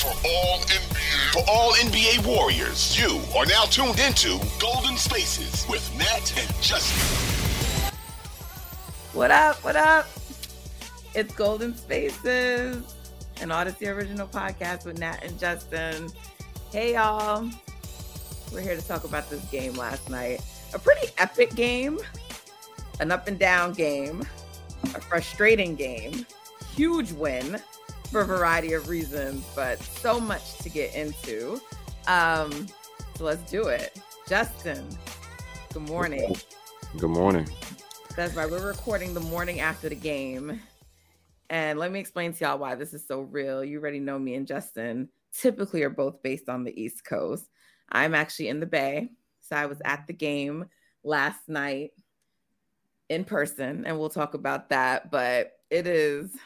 For all NBA, for all NBA warriors, you are now tuned into Golden Spaces with Nat and Justin. What up? What up? It's Golden Spaces, an Odyssey original podcast with Nat and Justin. Hey, y'all. We're here to talk about this game last night. A pretty epic game, an up and down game, a frustrating game, huge win for a variety of reasons, but so much to get into. Um, so let's do it. Justin, good morning. Good morning. That's right. We're recording the morning after the game. And let me explain to y'all why this is so real. You already know me and Justin typically are both based on the East Coast. I'm actually in the Bay. So I was at the game last night in person, and we'll talk about that. But it is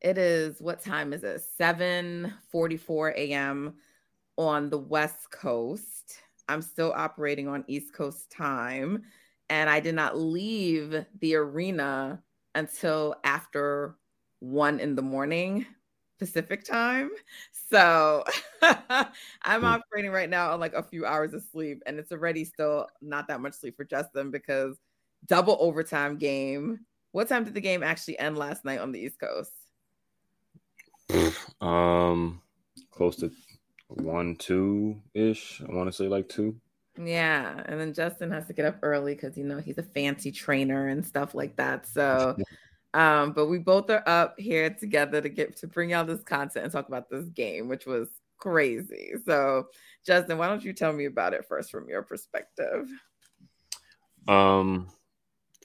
it is what time is it? 7 44 a.m. on the West Coast. I'm still operating on East Coast time, and I did not leave the arena until after one in the morning Pacific time. So I'm Hmm. operating right now on like a few hours of sleep, and it's already still not that much sleep for Justin because double overtime game. What time did the game actually end last night on the East Coast? Um, close to one, two ish. I want to say like two. Yeah, and then Justin has to get up early because you know he's a fancy trainer and stuff like that. So, um, but we both are up here together to get to bring y'all this content and talk about this game, which was crazy. So, Justin, why don't you tell me about it first from your perspective? Um,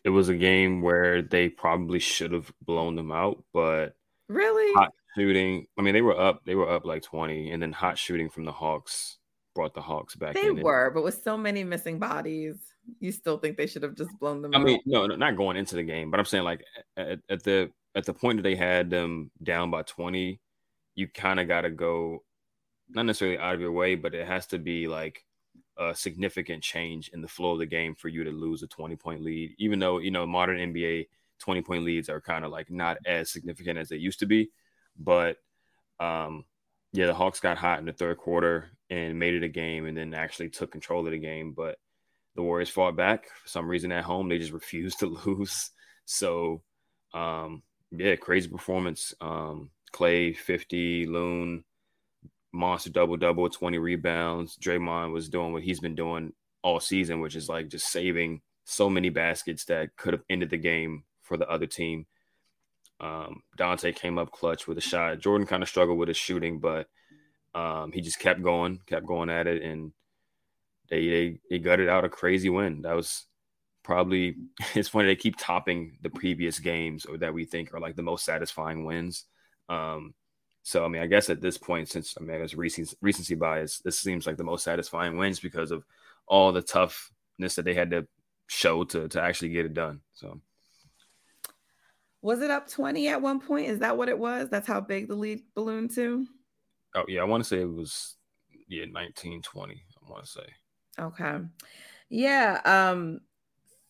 it was a game where they probably should have blown them out, but Really? Shooting. I mean, they were up. They were up like twenty, and then hot shooting from the Hawks brought the Hawks back They were, but with so many missing bodies, you still think they should have just blown them I out? mean, no, no, not going into the game, but I'm saying like at, at the at the point that they had them down by 20, you kind of got to go not necessarily out of your way, but it has to be like a significant change in the flow of the game for you to lose a 20 point lead. Even though you know modern NBA 20 point leads are kind of like not as significant as they used to be, but um, yeah, the Hawks got hot in the third quarter and made it a game, and then actually took control of the game, but the Warriors fought back for some reason at home. They just refused to lose. So, um, yeah, crazy performance. Um, Clay 50, Loon, monster double double, 20 rebounds. Draymond was doing what he's been doing all season, which is like just saving so many baskets that could have ended the game for the other team. Um, Dante came up clutch with a shot. Jordan kind of struggled with his shooting, but um, he just kept going, kept going at it, and they they they gutted out a crazy win. That was probably it's funny they keep topping the previous games or that we think are like the most satisfying wins. Um, so I mean, I guess at this point, since I mean, it's recency, recency bias, this seems like the most satisfying wins because of all the toughness that they had to show to to actually get it done. So was it up 20 at one point? Is that what it was? That's how big the lead ballooned to? oh yeah, I want to say it was yeah 1920. I want to say Okay. Yeah. Um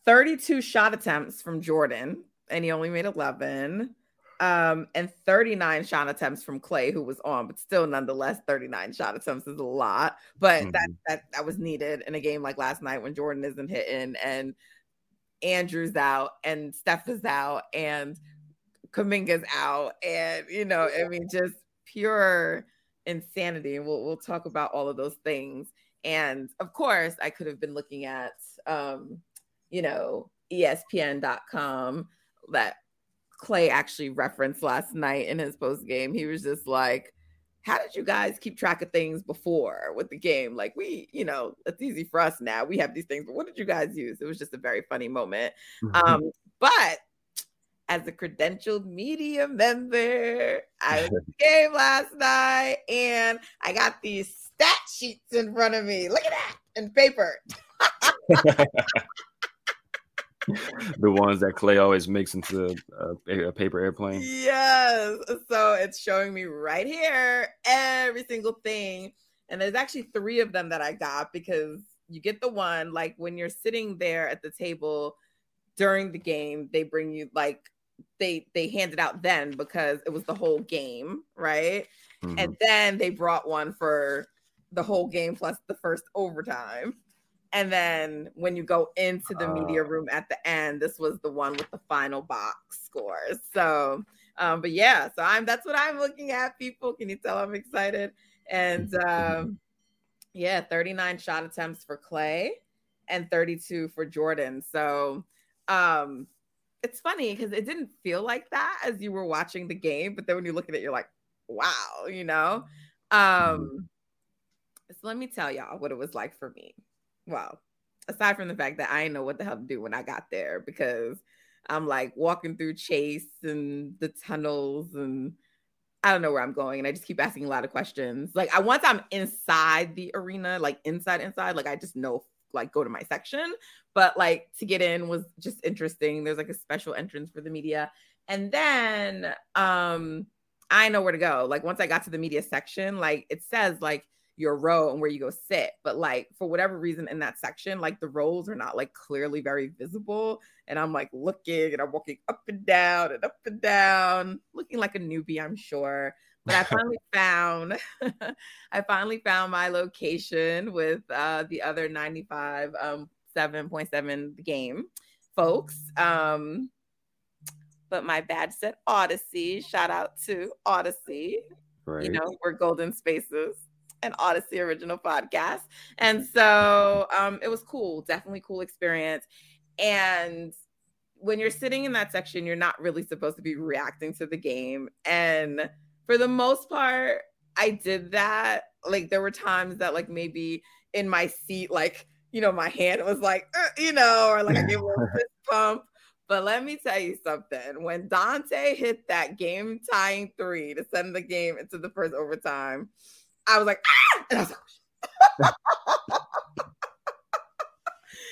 32 shot attempts from Jordan, and he only made 11. Um, and 39 shot attempts from Clay, who was on, but still nonetheless, 39 shot attempts is a lot. But that Mhm. that that was needed in a game like last night when Jordan isn't hitting and Andrew's out and Steph is out and Kuminga's out. And you know, I mean, just pure insanity. And we'll we'll talk about all of those things. And of course, I could have been looking at, um, you know, ESPN.com that Clay actually referenced last night in his post game. He was just like, How did you guys keep track of things before with the game? Like, we, you know, it's easy for us now. We have these things, but what did you guys use? It was just a very funny moment. Um, but as a credentialed media member, I was at the game last night and I got these stat sheets in front of me. Look at that in paper. the ones that Clay always makes into a, a paper airplane. Yes. So it's showing me right here every single thing. And there's actually three of them that I got because you get the one like when you're sitting there at the table during the game, they bring you like they they handed out then because it was the whole game, right? Mhm. And then they brought one for the whole game plus the first overtime. And then when you go into the media Oh. room at the end, this was the one with the final box scores. So, um, but yeah, so I'm that's what I'm looking at. People, can you tell I'm excited? And um, yeah, 39 shot attempts for Clay and 32 for Jordan. So, um, it's funny because it didn't feel like that as you were watching the game, but then when you look at it, you're like, wow, you know. Um, so let me tell y'all what it was like for me. Well, aside from the fact that I didn't know what the hell to do when I got there because I'm like walking through Chase and the tunnels and I don't know where I'm going and I just keep asking a lot of questions. Like I once I'm inside the arena, like inside inside, like I just know like go to my section, but like to get in was just interesting. There's like a special entrance for the media. And then um I know where to go. Like once I got to the media section, like it says like your row and where you go sit. But like for whatever reason in that section, like the rows are not like clearly very visible. And I'm like looking and I'm walking up and down and up and down, looking like a newbie, I'm sure. But I finally found I finally found my location with uh the other 95 um 7.7 game folks. Um but my bad said Odyssey. Shout out to Odyssey right. you know, we're Golden Spaces, an Odyssey original podcast. And so um, it was cool, definitely cool experience. And when you're sitting in that section, you're not really supposed to be reacting to the game. And for the most part, I did that. Like there were times that like maybe in my seat, like, you know, my hand was like, uh, you know, or like I gave a little fist pump. But let me tell you something. When Dante hit that game tying three to send the game into the first overtime, I was like, ah! And I was like,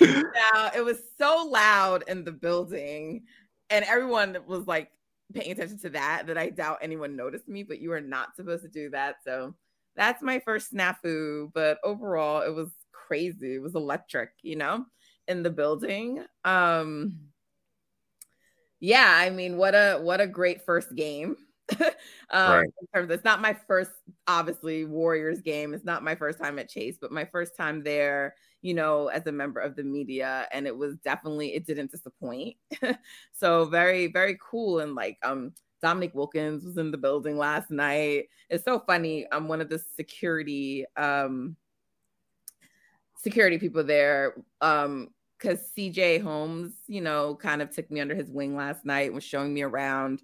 now it was so loud in the building, and everyone was like paying attention to that that I doubt anyone noticed me, but you are not supposed to do that. So that's my first snafu. But overall, it was crazy. It was electric, you know, in the building. Um yeah, I mean, what a what a great first game. um, Right. in terms it's not my first obviously Warriors game. It's not my first time at Chase, but my first time there, you know, as a member of the media, and it was definitely it didn't disappoint. so very very cool and like um Dominique Wilkins was in the building last night. It's so funny. I'm one of the security um security people there um because CJ Holmes, you know, kind of took me under his wing last night, was showing me around.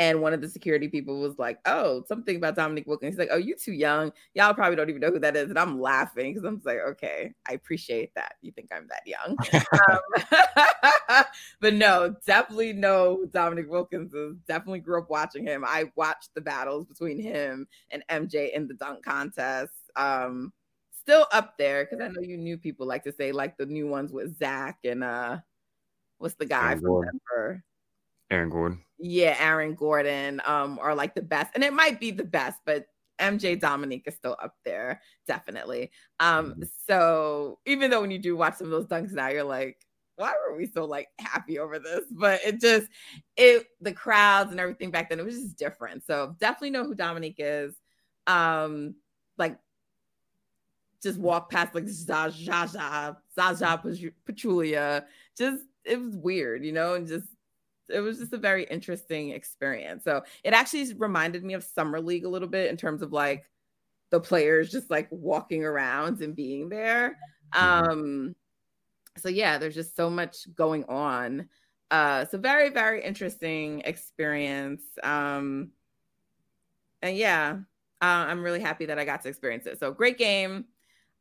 And one of the security people was like, Oh, something about Dominique Wilkins. He's like, Oh, you too young. Y'all probably don't even know who that is. And I'm laughing because I'm just like, Okay, I appreciate that. You think I'm that young. um, but no, definitely know Dominique Wilkins is. Definitely grew up watching him. I watched the battles between him and MJ in the dunk contest. Um, still up there because I know you new people like to say like the new ones with Zach and uh what's the guy Aaron from Gordon. Denver? Aaron Gordon. Yeah, Aaron Gordon um are like the best, and it might be the best, but MJ Dominique is still up there, definitely. Um, Mhm. so even though when you do watch some of those dunks now, you're like, why were we so like happy over this? But it just it the crowds and everything back then, it was just different. So definitely know who Dominique is. Um, like just walk past like Zaza, Zaza Pachulia. Just it was weird, you know, and just it was just a very interesting experience. So it actually reminded me of Summer League a little bit in terms of like the players just like walking around and being there. Mhm. Um so yeah, there's just so much going on. Uh so very, very interesting experience. Um and yeah, uh, I'm really happy that I got to experience it. So great game.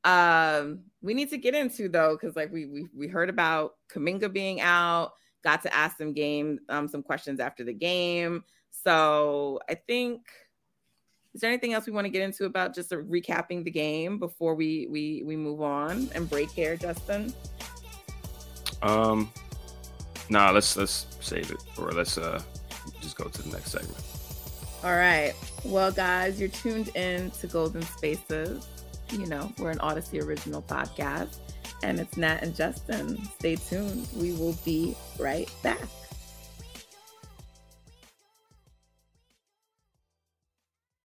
Um, we need to get into though, because like we, we we heard about Kuminga being out, got to ask some game um some questions after the game. So I think is there anything else we want to get into about just recapping the game before we we we move on and break here, Justin? Um, nah, let's let's save it or let's uh just go to the next segment. All right. Well, guys, you're tuned in to Golden Spaces. You know, we're an Odyssey original podcast, and it's Nat and Justin. Stay tuned. We will be right back.